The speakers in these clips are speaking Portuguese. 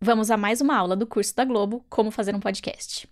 Vamos a mais uma aula do curso da Globo Como Fazer um Podcast.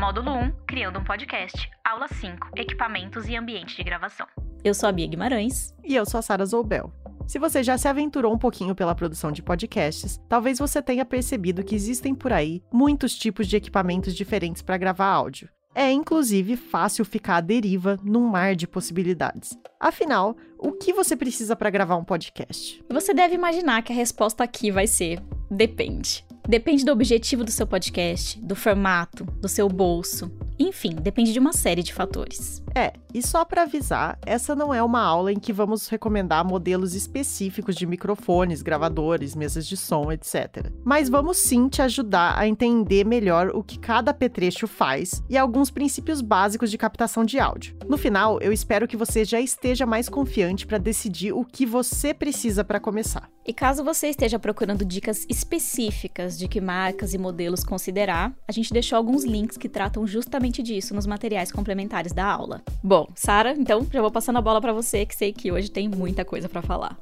Módulo 1 Criando um Podcast. Aula 5 Equipamentos e ambiente de gravação. Eu sou a Bia Guimarães. E eu sou a Sara Zoubel. Se você já se aventurou um pouquinho pela produção de podcasts, talvez você tenha percebido que existem por aí muitos tipos de equipamentos diferentes para gravar áudio. É inclusive fácil ficar à deriva num mar de possibilidades. Afinal, o que você precisa para gravar um podcast? Você deve imaginar que a resposta aqui vai ser: depende. Depende do objetivo do seu podcast, do formato, do seu bolso. Enfim, depende de uma série de fatores. É, e só para avisar, essa não é uma aula em que vamos recomendar modelos específicos de microfones, gravadores, mesas de som, etc. Mas vamos sim te ajudar a entender melhor o que cada apetrecho faz e alguns princípios básicos de captação de áudio. No final, eu espero que você já esteja mais confiante para decidir o que você precisa para começar. E caso você esteja procurando dicas específicas de que marcas e modelos considerar, a gente deixou alguns links que tratam justamente disso nos materiais complementares da aula. Bom, Sara, então já vou passando a bola para você, que sei que hoje tem muita coisa para falar.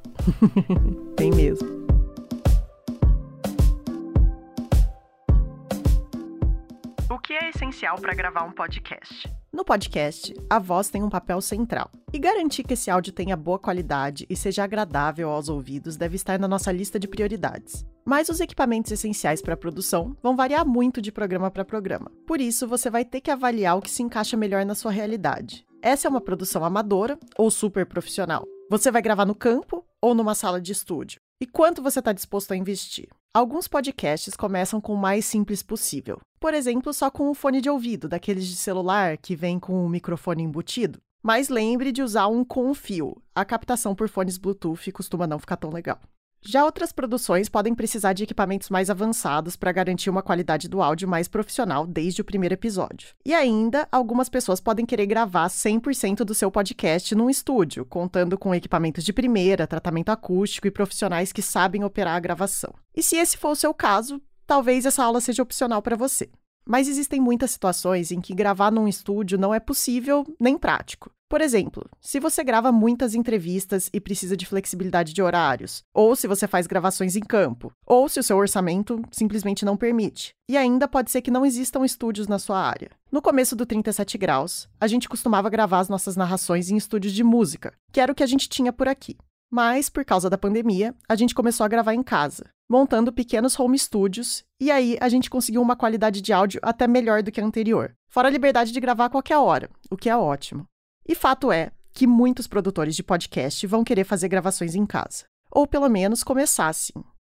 tem mesmo. O que é essencial para gravar um podcast? No podcast, a voz tem um papel central. E garantir que esse áudio tenha boa qualidade e seja agradável aos ouvidos deve estar na nossa lista de prioridades. Mas os equipamentos essenciais para a produção vão variar muito de programa para programa. Por isso, você vai ter que avaliar o que se encaixa melhor na sua realidade. Essa é uma produção amadora ou super profissional? Você vai gravar no campo ou numa sala de estúdio? E quanto você está disposto a investir? Alguns podcasts começam com o mais simples possível. Por exemplo, só com um fone de ouvido, daqueles de celular que vem com um microfone embutido. Mas lembre de usar um com fio. A captação por fones Bluetooth costuma não ficar tão legal. Já outras produções podem precisar de equipamentos mais avançados para garantir uma qualidade do áudio mais profissional desde o primeiro episódio. E ainda, algumas pessoas podem querer gravar 100% do seu podcast num estúdio, contando com equipamentos de primeira, tratamento acústico e profissionais que sabem operar a gravação. E se esse for o seu caso, talvez essa aula seja opcional para você. Mas existem muitas situações em que gravar num estúdio não é possível nem prático. Por exemplo, se você grava muitas entrevistas e precisa de flexibilidade de horários, ou se você faz gravações em campo, ou se o seu orçamento simplesmente não permite. E ainda pode ser que não existam estúdios na sua área. No começo do 37 Graus, a gente costumava gravar as nossas narrações em estúdios de música, que era o que a gente tinha por aqui. Mas, por causa da pandemia, a gente começou a gravar em casa, montando pequenos home studios, e aí a gente conseguiu uma qualidade de áudio até melhor do que a anterior. Fora a liberdade de gravar a qualquer hora, o que é ótimo. E fato é que muitos produtores de podcast vão querer fazer gravações em casa. Ou pelo menos começar assim.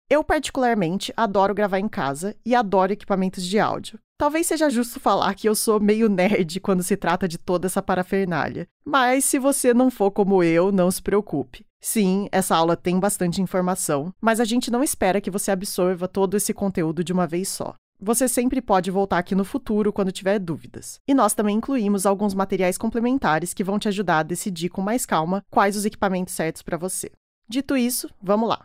Eu, particularmente, adoro gravar em casa e adoro equipamentos de áudio. Talvez seja justo falar que eu sou meio nerd quando se trata de toda essa parafernália. Mas se você não for como eu, não se preocupe. Sim, essa aula tem bastante informação, mas a gente não espera que você absorva todo esse conteúdo de uma vez só. Você sempre pode voltar aqui no futuro quando tiver dúvidas. E nós também incluímos alguns materiais complementares que vão te ajudar a decidir com mais calma quais os equipamentos certos para você. Dito isso, vamos lá.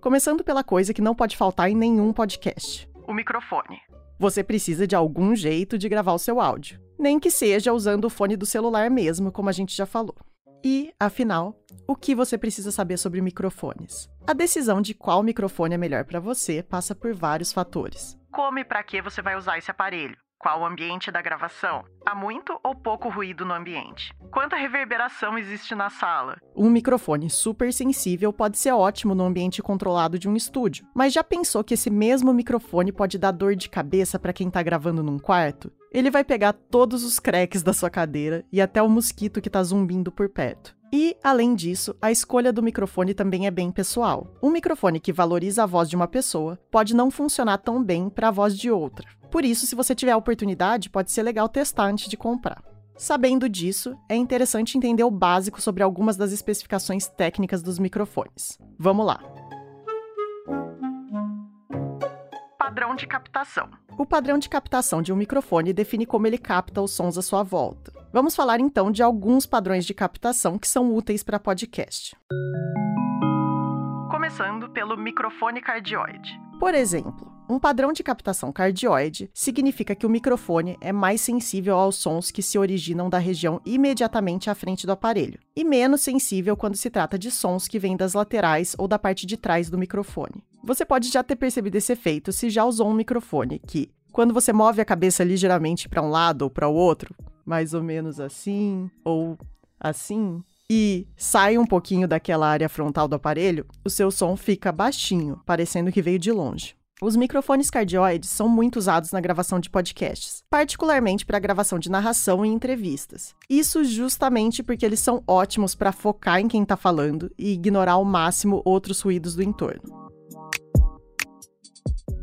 Começando pela coisa que não pode faltar em nenhum podcast: o microfone. Você precisa de algum jeito de gravar o seu áudio, nem que seja usando o fone do celular mesmo, como a gente já falou. E, afinal, o que você precisa saber sobre microfones? A decisão de qual microfone é melhor para você passa por vários fatores. Como e para que você vai usar esse aparelho? Qual o ambiente da gravação? Há muito ou pouco ruído no ambiente? Quanta reverberação existe na sala? Um microfone super sensível pode ser ótimo no ambiente controlado de um estúdio, mas já pensou que esse mesmo microfone pode dar dor de cabeça para quem está gravando num quarto? Ele vai pegar todos os cracks da sua cadeira e até o mosquito que está zumbindo por perto. E, além disso, a escolha do microfone também é bem pessoal. Um microfone que valoriza a voz de uma pessoa pode não funcionar tão bem para a voz de outra. Por isso, se você tiver a oportunidade, pode ser legal testar antes de comprar. Sabendo disso, é interessante entender o básico sobre algumas das especificações técnicas dos microfones. Vamos lá! Padrão de captação. O padrão de captação de um microfone define como ele capta os sons à sua volta. Vamos falar então de alguns padrões de captação que são úteis para podcast. Começando pelo microfone cardioide. Por exemplo, Um padrão de captação cardioide significa que o microfone é mais sensível aos sons que se originam da região imediatamente à frente do aparelho, e menos sensível quando se trata de sons que vêm das laterais ou da parte de trás do microfone. Você pode já ter percebido esse efeito se já usou um microfone que, quando você move a cabeça ligeiramente para um lado ou para o outro, mais ou menos assim ou assim, e sai um pouquinho daquela área frontal do aparelho, o seu som fica baixinho, parecendo que veio de longe. Os microfones cardioides são muito usados na gravação de podcasts, particularmente para a gravação de narração e entrevistas. Isso justamente porque eles são ótimos para focar em quem está falando e ignorar ao máximo outros ruídos do entorno.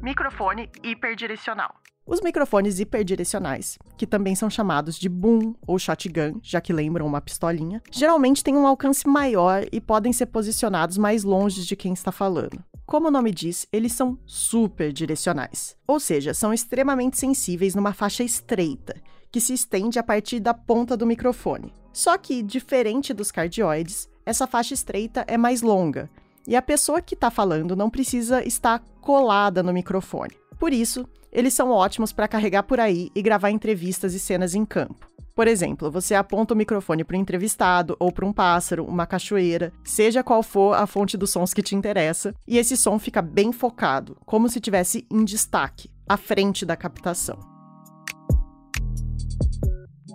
Microfone hiperdirecional. Os microfones hiperdirecionais, que também são chamados de boom ou shotgun, já que lembram uma pistolinha, geralmente têm um alcance maior e podem ser posicionados mais longe de quem está falando. Como o nome diz, eles são super direcionais, ou seja, são extremamente sensíveis numa faixa estreita, que se estende a partir da ponta do microfone. Só que, diferente dos cardioides, essa faixa estreita é mais longa, e a pessoa que está falando não precisa estar colada no microfone. Por isso, eles são ótimos para carregar por aí e gravar entrevistas e cenas em campo. Por exemplo, você aponta o microfone para um entrevistado ou para um pássaro, uma cachoeira, seja qual for a fonte dos sons que te interessa, e esse som fica bem focado, como se tivesse em destaque, à frente da captação.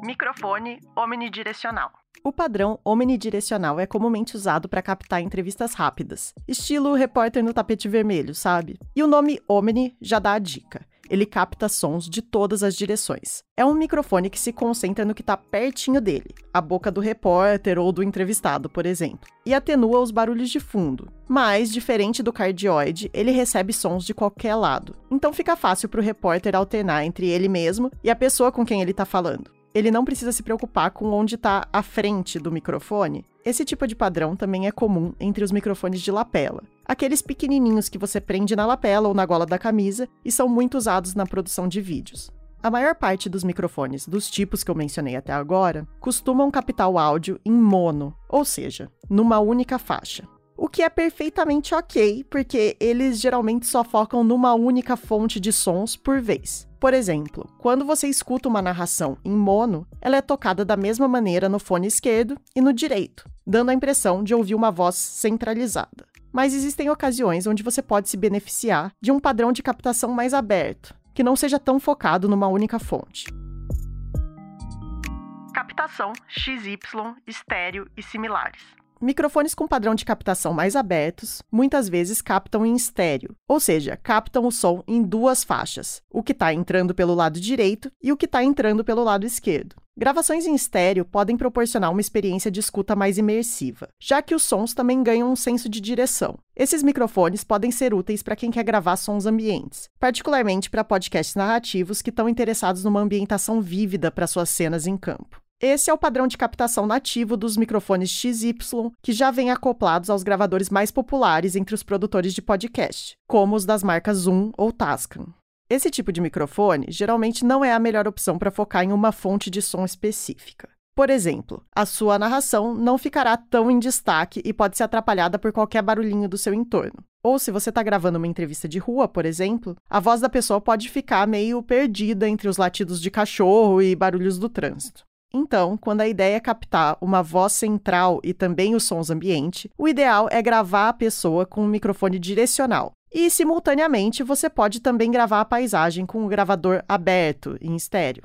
Microfone omnidirecional. O padrão omnidirecional é comumente usado para captar entrevistas rápidas, estilo repórter no tapete vermelho, sabe? E o nome Omni já dá a dica. Ele capta sons de todas as direções. É um microfone que se concentra no que está pertinho dele, a boca do repórter ou do entrevistado, por exemplo, e atenua os barulhos de fundo. Mas, diferente do cardioide, ele recebe sons de qualquer lado. Então fica fácil para o repórter alternar entre ele mesmo e a pessoa com quem ele está falando ele não precisa se preocupar com onde está a frente do microfone. Esse tipo de padrão também é comum entre os microfones de lapela. Aqueles pequenininhos que você prende na lapela ou na gola da camisa e são muito usados na produção de vídeos. A maior parte dos microfones dos tipos que eu mencionei até agora costumam captar o áudio em mono, ou seja, numa única faixa o que é perfeitamente ok, porque eles geralmente só focam numa única fonte de sons por vez. Por exemplo, quando você escuta uma narração em mono, ela é tocada da mesma maneira no fone esquerdo e no direito, dando a impressão de ouvir uma voz centralizada. Mas existem ocasiões onde você pode se beneficiar de um padrão de captação mais aberto, que não seja tão focado numa única fonte. Captação XY, estéreo e similares. Microfones com padrão de captação mais abertos muitas vezes captam em estéreo, ou seja, captam o som em duas faixas, o que está entrando pelo lado direito e o que está entrando pelo lado esquerdo. Gravações em estéreo podem proporcionar uma experiência de escuta mais imersiva, já que os sons também ganham um senso de direção. Esses microfones podem ser úteis para quem quer gravar sons ambientes, particularmente para podcasts narrativos que estão interessados numa ambientação vívida para suas cenas em campo. Esse é o padrão de captação nativo dos microfones XY, que já vem acoplados aos gravadores mais populares entre os produtores de podcast, como os das marcas Zoom ou Tascam. Esse tipo de microfone geralmente não é a melhor opção para focar em uma fonte de som específica. Por exemplo, a sua narração não ficará tão em destaque e pode ser atrapalhada por qualquer barulhinho do seu entorno. Ou se você está gravando uma entrevista de rua, por exemplo, a voz da pessoa pode ficar meio perdida entre os latidos de cachorro e barulhos do trânsito. Então, quando a ideia é captar uma voz central e também os sons ambiente, o ideal é gravar a pessoa com um microfone direcional. E, simultaneamente, você pode também gravar a paisagem com o gravador aberto, em estéreo.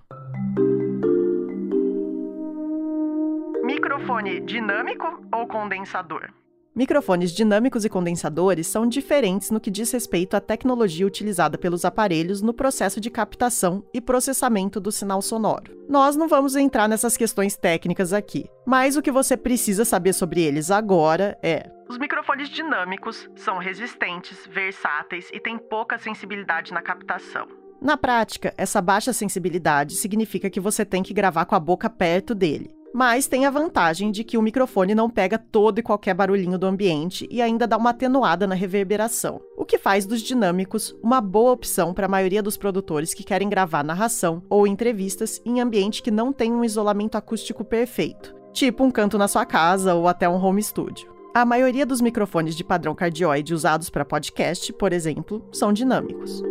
Microfone dinâmico ou condensador? Microfones dinâmicos e condensadores são diferentes no que diz respeito à tecnologia utilizada pelos aparelhos no processo de captação e processamento do sinal sonoro. Nós não vamos entrar nessas questões técnicas aqui, mas o que você precisa saber sobre eles agora é: os microfones dinâmicos são resistentes, versáteis e têm pouca sensibilidade na captação. Na prática, essa baixa sensibilidade significa que você tem que gravar com a boca perto dele mas tem a vantagem de que o microfone não pega todo e qualquer barulhinho do ambiente e ainda dá uma atenuada na reverberação, o que faz dos dinâmicos uma boa opção para a maioria dos produtores que querem gravar narração ou entrevistas em ambiente que não tem um isolamento acústico perfeito, tipo um canto na sua casa ou até um home studio. A maioria dos microfones de padrão cardioide usados para podcast, por exemplo, são dinâmicos.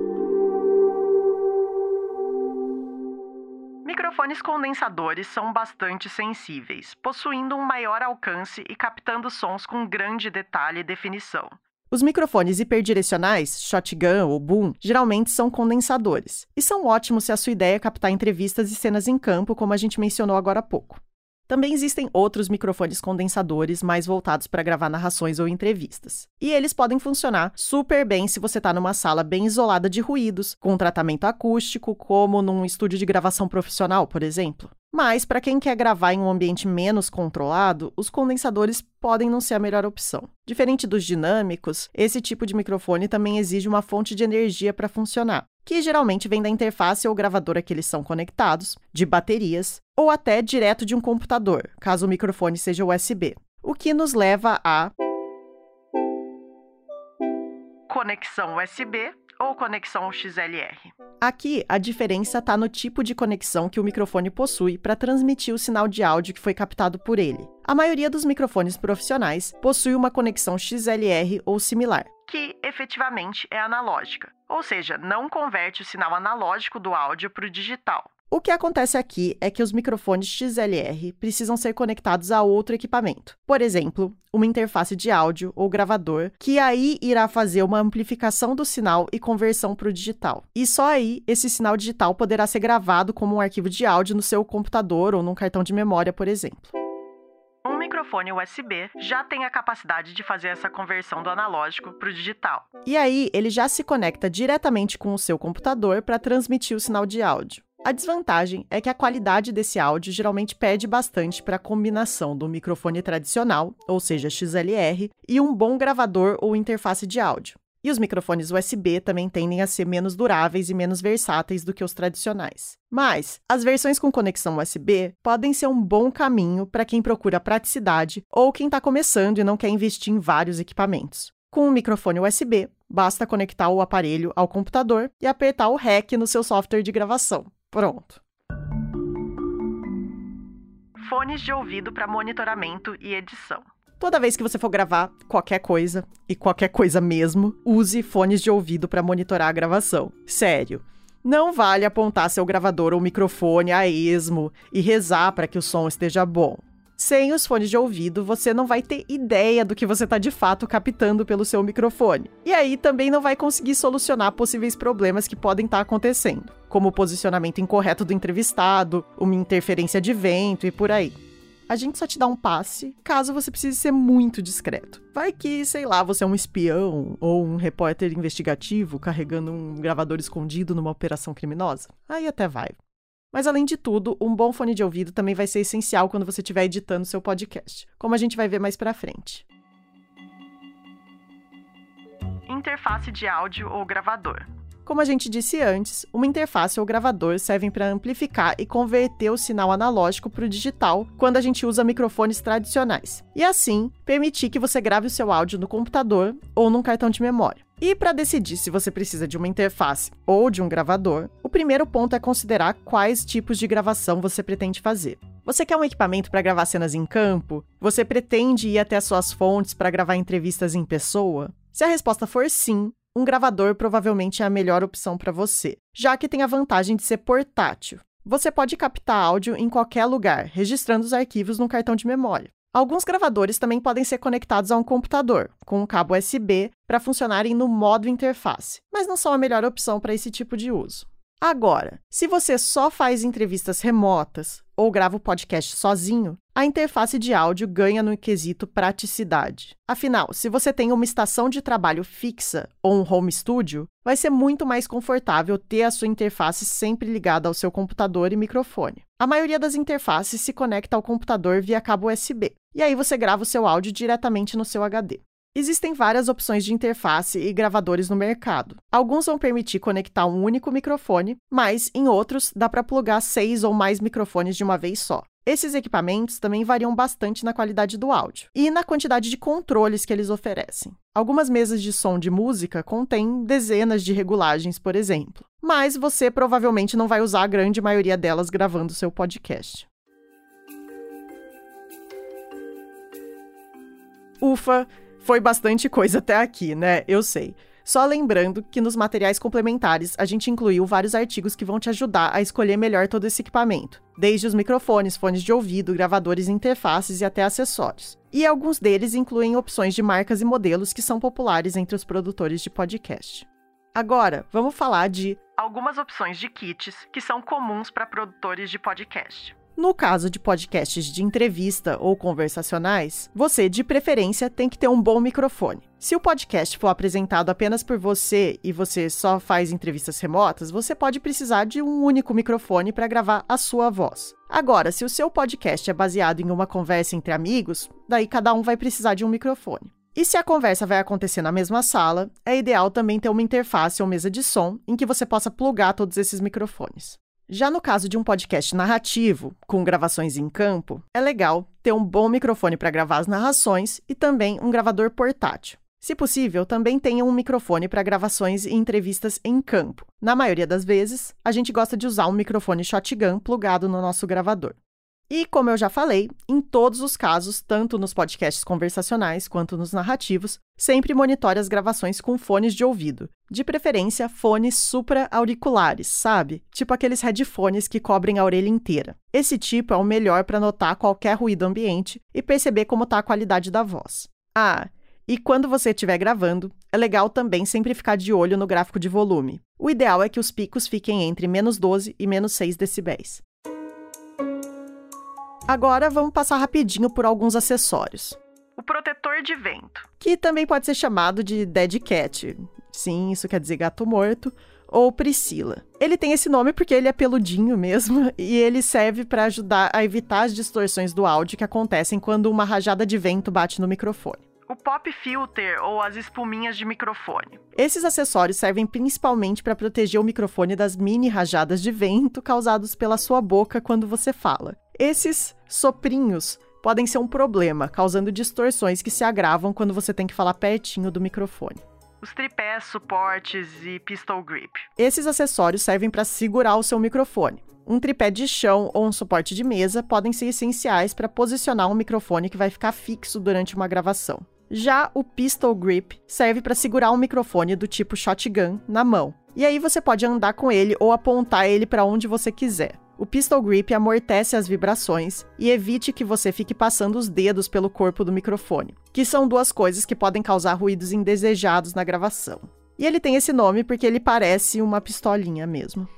Microfones condensadores são bastante sensíveis, possuindo um maior alcance e captando sons com grande detalhe e definição. Os microfones hiperdirecionais, shotgun ou boom, geralmente são condensadores, e são ótimos se a sua ideia é captar entrevistas e cenas em campo, como a gente mencionou agora há pouco. Também existem outros microfones condensadores mais voltados para gravar narrações ou entrevistas. E eles podem funcionar super bem se você está numa sala bem isolada de ruídos, com tratamento acústico, como num estúdio de gravação profissional, por exemplo. Mas, para quem quer gravar em um ambiente menos controlado, os condensadores podem não ser a melhor opção. Diferente dos dinâmicos, esse tipo de microfone também exige uma fonte de energia para funcionar, que geralmente vem da interface ou gravadora que eles são conectados, de baterias, ou até direto de um computador, caso o microfone seja USB. O que nos leva a. Conexão USB ou conexão XLR. Aqui, a diferença está no tipo de conexão que o microfone possui para transmitir o sinal de áudio que foi captado por ele. A maioria dos microfones profissionais possui uma conexão XLR ou similar, que efetivamente é analógica, ou seja, não converte o sinal analógico do áudio para o digital. O que acontece aqui é que os microfones XLR precisam ser conectados a outro equipamento. Por exemplo, uma interface de áudio ou gravador, que aí irá fazer uma amplificação do sinal e conversão para o digital. E só aí esse sinal digital poderá ser gravado como um arquivo de áudio no seu computador ou num cartão de memória, por exemplo. Microfone USB já tem a capacidade de fazer essa conversão do analógico para o digital. E aí ele já se conecta diretamente com o seu computador para transmitir o sinal de áudio. A desvantagem é que a qualidade desse áudio geralmente pede bastante para a combinação do microfone tradicional, ou seja, XLR, e um bom gravador ou interface de áudio. E os microfones USB também tendem a ser menos duráveis e menos versáteis do que os tradicionais. Mas as versões com conexão USB podem ser um bom caminho para quem procura praticidade ou quem está começando e não quer investir em vários equipamentos. Com um microfone USB, basta conectar o aparelho ao computador e apertar o REC no seu software de gravação. Pronto. Fones de ouvido para monitoramento e edição. Toda vez que você for gravar qualquer coisa, e qualquer coisa mesmo, use fones de ouvido para monitorar a gravação. Sério. Não vale apontar seu gravador ou microfone a esmo e rezar para que o som esteja bom. Sem os fones de ouvido, você não vai ter ideia do que você está de fato captando pelo seu microfone. E aí também não vai conseguir solucionar possíveis problemas que podem estar tá acontecendo, como o posicionamento incorreto do entrevistado, uma interferência de vento e por aí. A gente só te dá um passe caso você precise ser muito discreto. Vai que, sei lá, você é um espião ou um repórter investigativo carregando um gravador escondido numa operação criminosa. Aí até vai. Mas além de tudo, um bom fone de ouvido também vai ser essencial quando você estiver editando seu podcast, como a gente vai ver mais para frente. Interface de áudio ou gravador. Como a gente disse antes, uma interface ou gravador servem para amplificar e converter o sinal analógico para o digital quando a gente usa microfones tradicionais, e assim permitir que você grave o seu áudio no computador ou num cartão de memória. E para decidir se você precisa de uma interface ou de um gravador, o primeiro ponto é considerar quais tipos de gravação você pretende fazer. Você quer um equipamento para gravar cenas em campo? Você pretende ir até as suas fontes para gravar entrevistas em pessoa? Se a resposta for sim, um gravador provavelmente é a melhor opção para você, já que tem a vantagem de ser portátil. Você pode captar áudio em qualquer lugar, registrando os arquivos no cartão de memória. Alguns gravadores também podem ser conectados a um computador, com um cabo USB, para funcionarem no modo interface, mas não são a melhor opção para esse tipo de uso. Agora, se você só faz entrevistas remotas ou grava o podcast sozinho, a interface de áudio ganha no quesito praticidade. Afinal, se você tem uma estação de trabalho fixa ou um home studio, vai ser muito mais confortável ter a sua interface sempre ligada ao seu computador e microfone. A maioria das interfaces se conecta ao computador via cabo USB, e aí você grava o seu áudio diretamente no seu HD. Existem várias opções de interface e gravadores no mercado. Alguns vão permitir conectar um único microfone, mas em outros dá para plugar seis ou mais microfones de uma vez só. Esses equipamentos também variam bastante na qualidade do áudio e na quantidade de controles que eles oferecem. Algumas mesas de som de música contêm dezenas de regulagens, por exemplo, mas você provavelmente não vai usar a grande maioria delas gravando seu podcast. Ufa, foi bastante coisa até aqui, né? Eu sei. Só lembrando que nos materiais complementares a gente incluiu vários artigos que vão te ajudar a escolher melhor todo esse equipamento. desde os microfones, fones de ouvido, gravadores, interfaces e até acessórios. E alguns deles incluem opções de marcas e modelos que são populares entre os produtores de podcast. Agora, vamos falar de algumas opções de kits que são comuns para produtores de podcast. No caso de podcasts de entrevista ou conversacionais, você, de preferência, tem que ter um bom microfone. Se o podcast for apresentado apenas por você e você só faz entrevistas remotas, você pode precisar de um único microfone para gravar a sua voz. Agora, se o seu podcast é baseado em uma conversa entre amigos, daí cada um vai precisar de um microfone. E se a conversa vai acontecer na mesma sala, é ideal também ter uma interface ou mesa de som em que você possa plugar todos esses microfones. Já no caso de um podcast narrativo, com gravações em campo, é legal ter um bom microfone para gravar as narrações e também um gravador portátil. Se possível, também tenha um microfone para gravações e entrevistas em campo. Na maioria das vezes, a gente gosta de usar um microfone shotgun plugado no nosso gravador. E, como eu já falei, em todos os casos, tanto nos podcasts conversacionais quanto nos narrativos, sempre monitore as gravações com fones de ouvido. De preferência, fones supra-auriculares, sabe? Tipo aqueles headphones que cobrem a orelha inteira. Esse tipo é o melhor para notar qualquer ruído ambiente e perceber como está a qualidade da voz. Ah, e quando você estiver gravando, é legal também sempre ficar de olho no gráfico de volume. O ideal é que os picos fiquem entre menos 12 e menos 6 decibéis. Agora vamos passar rapidinho por alguns acessórios. O protetor de vento, que também pode ser chamado de dead cat. Sim, isso quer dizer gato morto ou Priscila. Ele tem esse nome porque ele é peludinho mesmo e ele serve para ajudar a evitar as distorções do áudio que acontecem quando uma rajada de vento bate no microfone. O pop filter ou as espuminhas de microfone. Esses acessórios servem principalmente para proteger o microfone das mini rajadas de vento causados pela sua boca quando você fala. Esses soprinhos podem ser um problema, causando distorções que se agravam quando você tem que falar pertinho do microfone. Os tripés, suportes e pistol grip. Esses acessórios servem para segurar o seu microfone. Um tripé de chão ou um suporte de mesa podem ser essenciais para posicionar um microfone que vai ficar fixo durante uma gravação. Já o pistol grip serve para segurar um microfone do tipo shotgun na mão. E aí você pode andar com ele ou apontar ele para onde você quiser. O pistol grip amortece as vibrações e evite que você fique passando os dedos pelo corpo do microfone, que são duas coisas que podem causar ruídos indesejados na gravação. E ele tem esse nome porque ele parece uma pistolinha mesmo.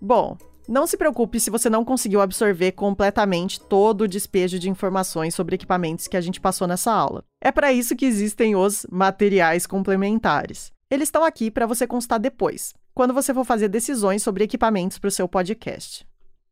Bom, não se preocupe se você não conseguiu absorver completamente todo o despejo de informações sobre equipamentos que a gente passou nessa aula. É para isso que existem os materiais complementares. Eles estão aqui para você constar depois, quando você for fazer decisões sobre equipamentos para o seu podcast.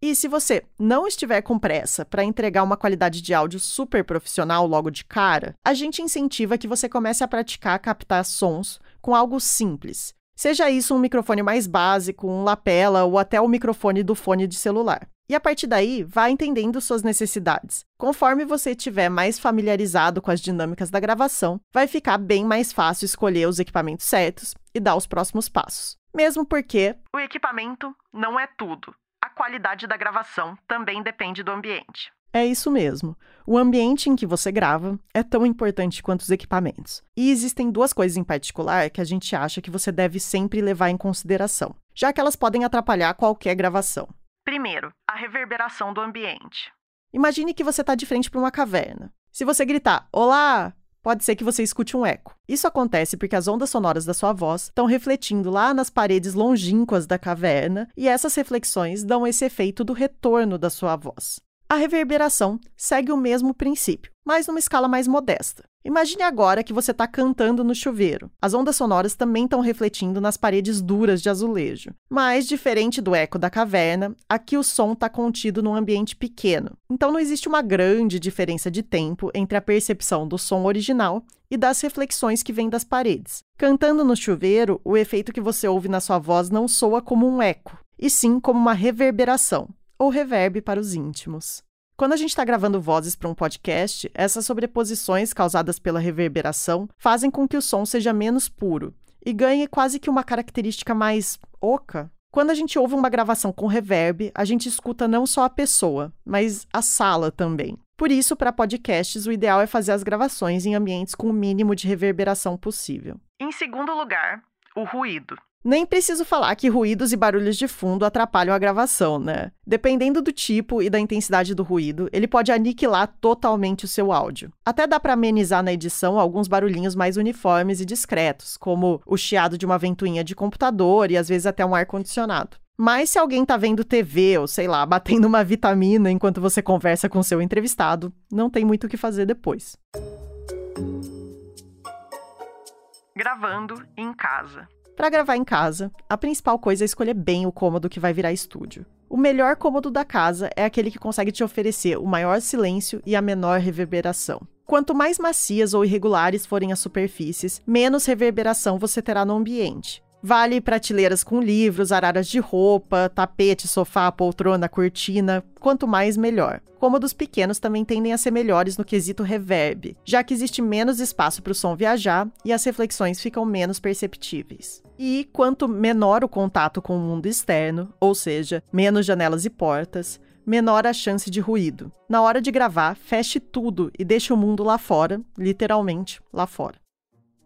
E se você não estiver com pressa para entregar uma qualidade de áudio super profissional logo de cara, a gente incentiva que você comece a praticar captar sons com algo simples. Seja isso um microfone mais básico, um lapela ou até o microfone do fone de celular. E a partir daí, vá entendendo suas necessidades. Conforme você estiver mais familiarizado com as dinâmicas da gravação, vai ficar bem mais fácil escolher os equipamentos certos e dar os próximos passos. Mesmo porque o equipamento não é tudo qualidade da gravação também depende do ambiente. É isso mesmo. O ambiente em que você grava é tão importante quanto os equipamentos. E existem duas coisas em particular que a gente acha que você deve sempre levar em consideração, já que elas podem atrapalhar qualquer gravação. Primeiro, a reverberação do ambiente. Imagine que você está de frente para uma caverna. Se você gritar Olá, pode ser que você escute um eco. Isso acontece porque as ondas sonoras da sua voz estão refletindo lá nas paredes longínquas da caverna e essas reflexões dão esse efeito do retorno da sua voz. A reverberação segue o mesmo princípio, mas numa escala mais modesta. Imagine agora que você está cantando no chuveiro. As ondas sonoras também estão refletindo nas paredes duras de azulejo. Mas, diferente do eco da caverna, aqui o som está contido num ambiente pequeno. Então não existe uma grande diferença de tempo entre a percepção do som original e das reflexões que vêm das paredes. Cantando no chuveiro, o efeito que você ouve na sua voz não soa como um eco, e sim como uma reverberação, ou reverb para os íntimos. Quando a gente está gravando vozes para um podcast, essas sobreposições causadas pela reverberação fazem com que o som seja menos puro e ganhe quase que uma característica mais oca. Quando a gente ouve uma gravação com reverb, a gente escuta não só a pessoa, mas a sala também. Por isso, para podcasts, o ideal é fazer as gravações em ambientes com o mínimo de reverberação possível. Em segundo lugar, o ruído. Nem preciso falar que ruídos e barulhos de fundo atrapalham a gravação, né? Dependendo do tipo e da intensidade do ruído, ele pode aniquilar totalmente o seu áudio. Até dá para amenizar na edição alguns barulhinhos mais uniformes e discretos, como o chiado de uma ventoinha de computador e às vezes até um ar condicionado. Mas se alguém tá vendo TV ou sei lá, batendo uma vitamina enquanto você conversa com seu entrevistado, não tem muito o que fazer depois. Gravando em casa. Para gravar em casa, a principal coisa é escolher bem o cômodo que vai virar estúdio. O melhor cômodo da casa é aquele que consegue te oferecer o maior silêncio e a menor reverberação. Quanto mais macias ou irregulares forem as superfícies, menos reverberação você terá no ambiente. Vale prateleiras com livros, araras de roupa, tapete, sofá, poltrona, cortina. Quanto mais, melhor. Cômodos pequenos também tendem a ser melhores no quesito reverb, já que existe menos espaço para o som viajar e as reflexões ficam menos perceptíveis. E quanto menor o contato com o mundo externo, ou seja, menos janelas e portas, menor a chance de ruído. Na hora de gravar, feche tudo e deixe o mundo lá fora, literalmente lá fora.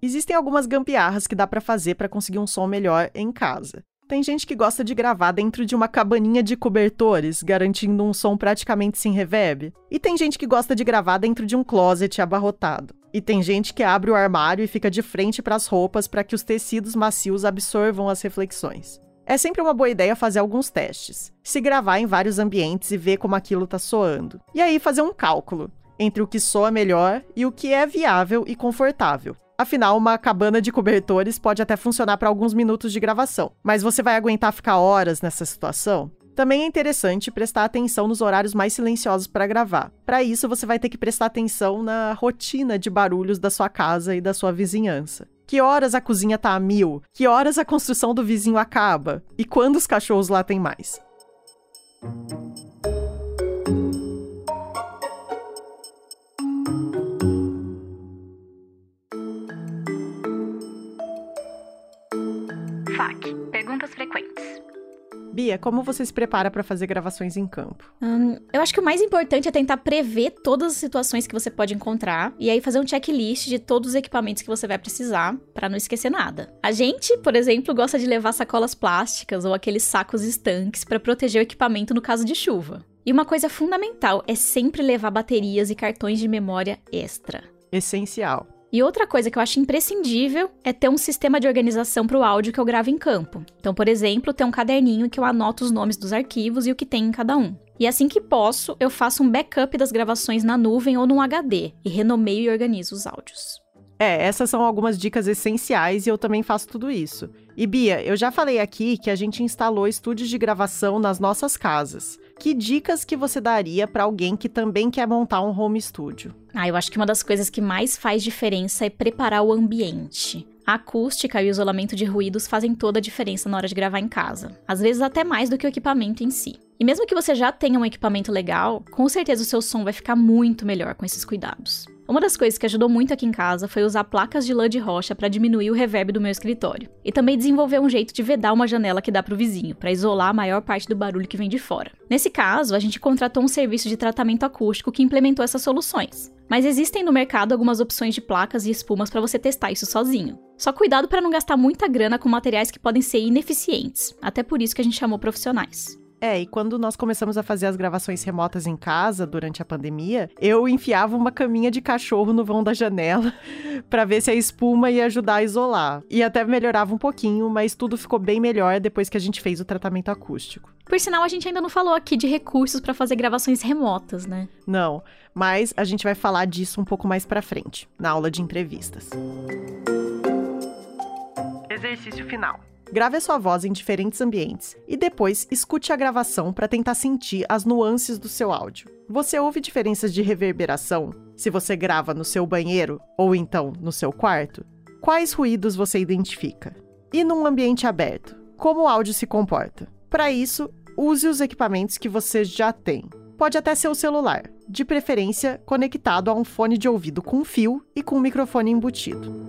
Existem algumas gambiarras que dá para fazer para conseguir um som melhor em casa. Tem gente que gosta de gravar dentro de uma cabaninha de cobertores, garantindo um som praticamente sem reverb. E tem gente que gosta de gravar dentro de um closet abarrotado. E tem gente que abre o armário e fica de frente para as roupas para que os tecidos macios absorvam as reflexões. É sempre uma boa ideia fazer alguns testes. Se gravar em vários ambientes e ver como aquilo está soando. E aí fazer um cálculo entre o que soa melhor e o que é viável e confortável. Afinal, uma cabana de cobertores pode até funcionar para alguns minutos de gravação, mas você vai aguentar ficar horas nessa situação? Também é interessante prestar atenção nos horários mais silenciosos para gravar. Para isso, você vai ter que prestar atenção na rotina de barulhos da sua casa e da sua vizinhança. Que horas a cozinha tá a mil? Que horas a construção do vizinho acaba? E quando os cachorros latem mais? Bia, como você se prepara para fazer gravações em campo? Hum, eu acho que o mais importante é tentar prever todas as situações que você pode encontrar e aí fazer um checklist de todos os equipamentos que você vai precisar para não esquecer nada. A gente, por exemplo, gosta de levar sacolas plásticas ou aqueles sacos estanques para proteger o equipamento no caso de chuva. E uma coisa fundamental é sempre levar baterias e cartões de memória extra. Essencial. E outra coisa que eu acho imprescindível é ter um sistema de organização para o áudio que eu gravo em campo. Então, por exemplo, ter um caderninho que eu anoto os nomes dos arquivos e o que tem em cada um. E assim que posso, eu faço um backup das gravações na nuvem ou num HD e renomeio e organizo os áudios. É, essas são algumas dicas essenciais e eu também faço tudo isso. E Bia, eu já falei aqui que a gente instalou estúdios de gravação nas nossas casas. Que dicas que você daria para alguém que também quer montar um home studio? Ah, eu acho que uma das coisas que mais faz diferença é preparar o ambiente. A acústica e o isolamento de ruídos fazem toda a diferença na hora de gravar em casa, às vezes até mais do que o equipamento em si. E mesmo que você já tenha um equipamento legal, com certeza o seu som vai ficar muito melhor com esses cuidados. Uma das coisas que ajudou muito aqui em casa foi usar placas de lã de rocha para diminuir o reverb do meu escritório. E também desenvolver um jeito de vedar uma janela que dá para o vizinho, para isolar a maior parte do barulho que vem de fora. Nesse caso, a gente contratou um serviço de tratamento acústico que implementou essas soluções. Mas existem no mercado algumas opções de placas e espumas para você testar isso sozinho. Só cuidado para não gastar muita grana com materiais que podem ser ineficientes. Até por isso que a gente chamou profissionais. É, e quando nós começamos a fazer as gravações remotas em casa durante a pandemia, eu enfiava uma caminha de cachorro no vão da janela para ver se a espuma ia ajudar a isolar. E até melhorava um pouquinho, mas tudo ficou bem melhor depois que a gente fez o tratamento acústico. Por sinal, a gente ainda não falou aqui de recursos para fazer gravações remotas, né? Não, mas a gente vai falar disso um pouco mais para frente, na aula de entrevistas. Exercício final. Grave a sua voz em diferentes ambientes e depois escute a gravação para tentar sentir as nuances do seu áudio. Você ouve diferenças de reverberação se você grava no seu banheiro ou então no seu quarto? Quais ruídos você identifica? E num ambiente aberto, como o áudio se comporta? Para isso, use os equipamentos que você já tem. Pode até ser o celular, de preferência conectado a um fone de ouvido com fio e com um microfone embutido.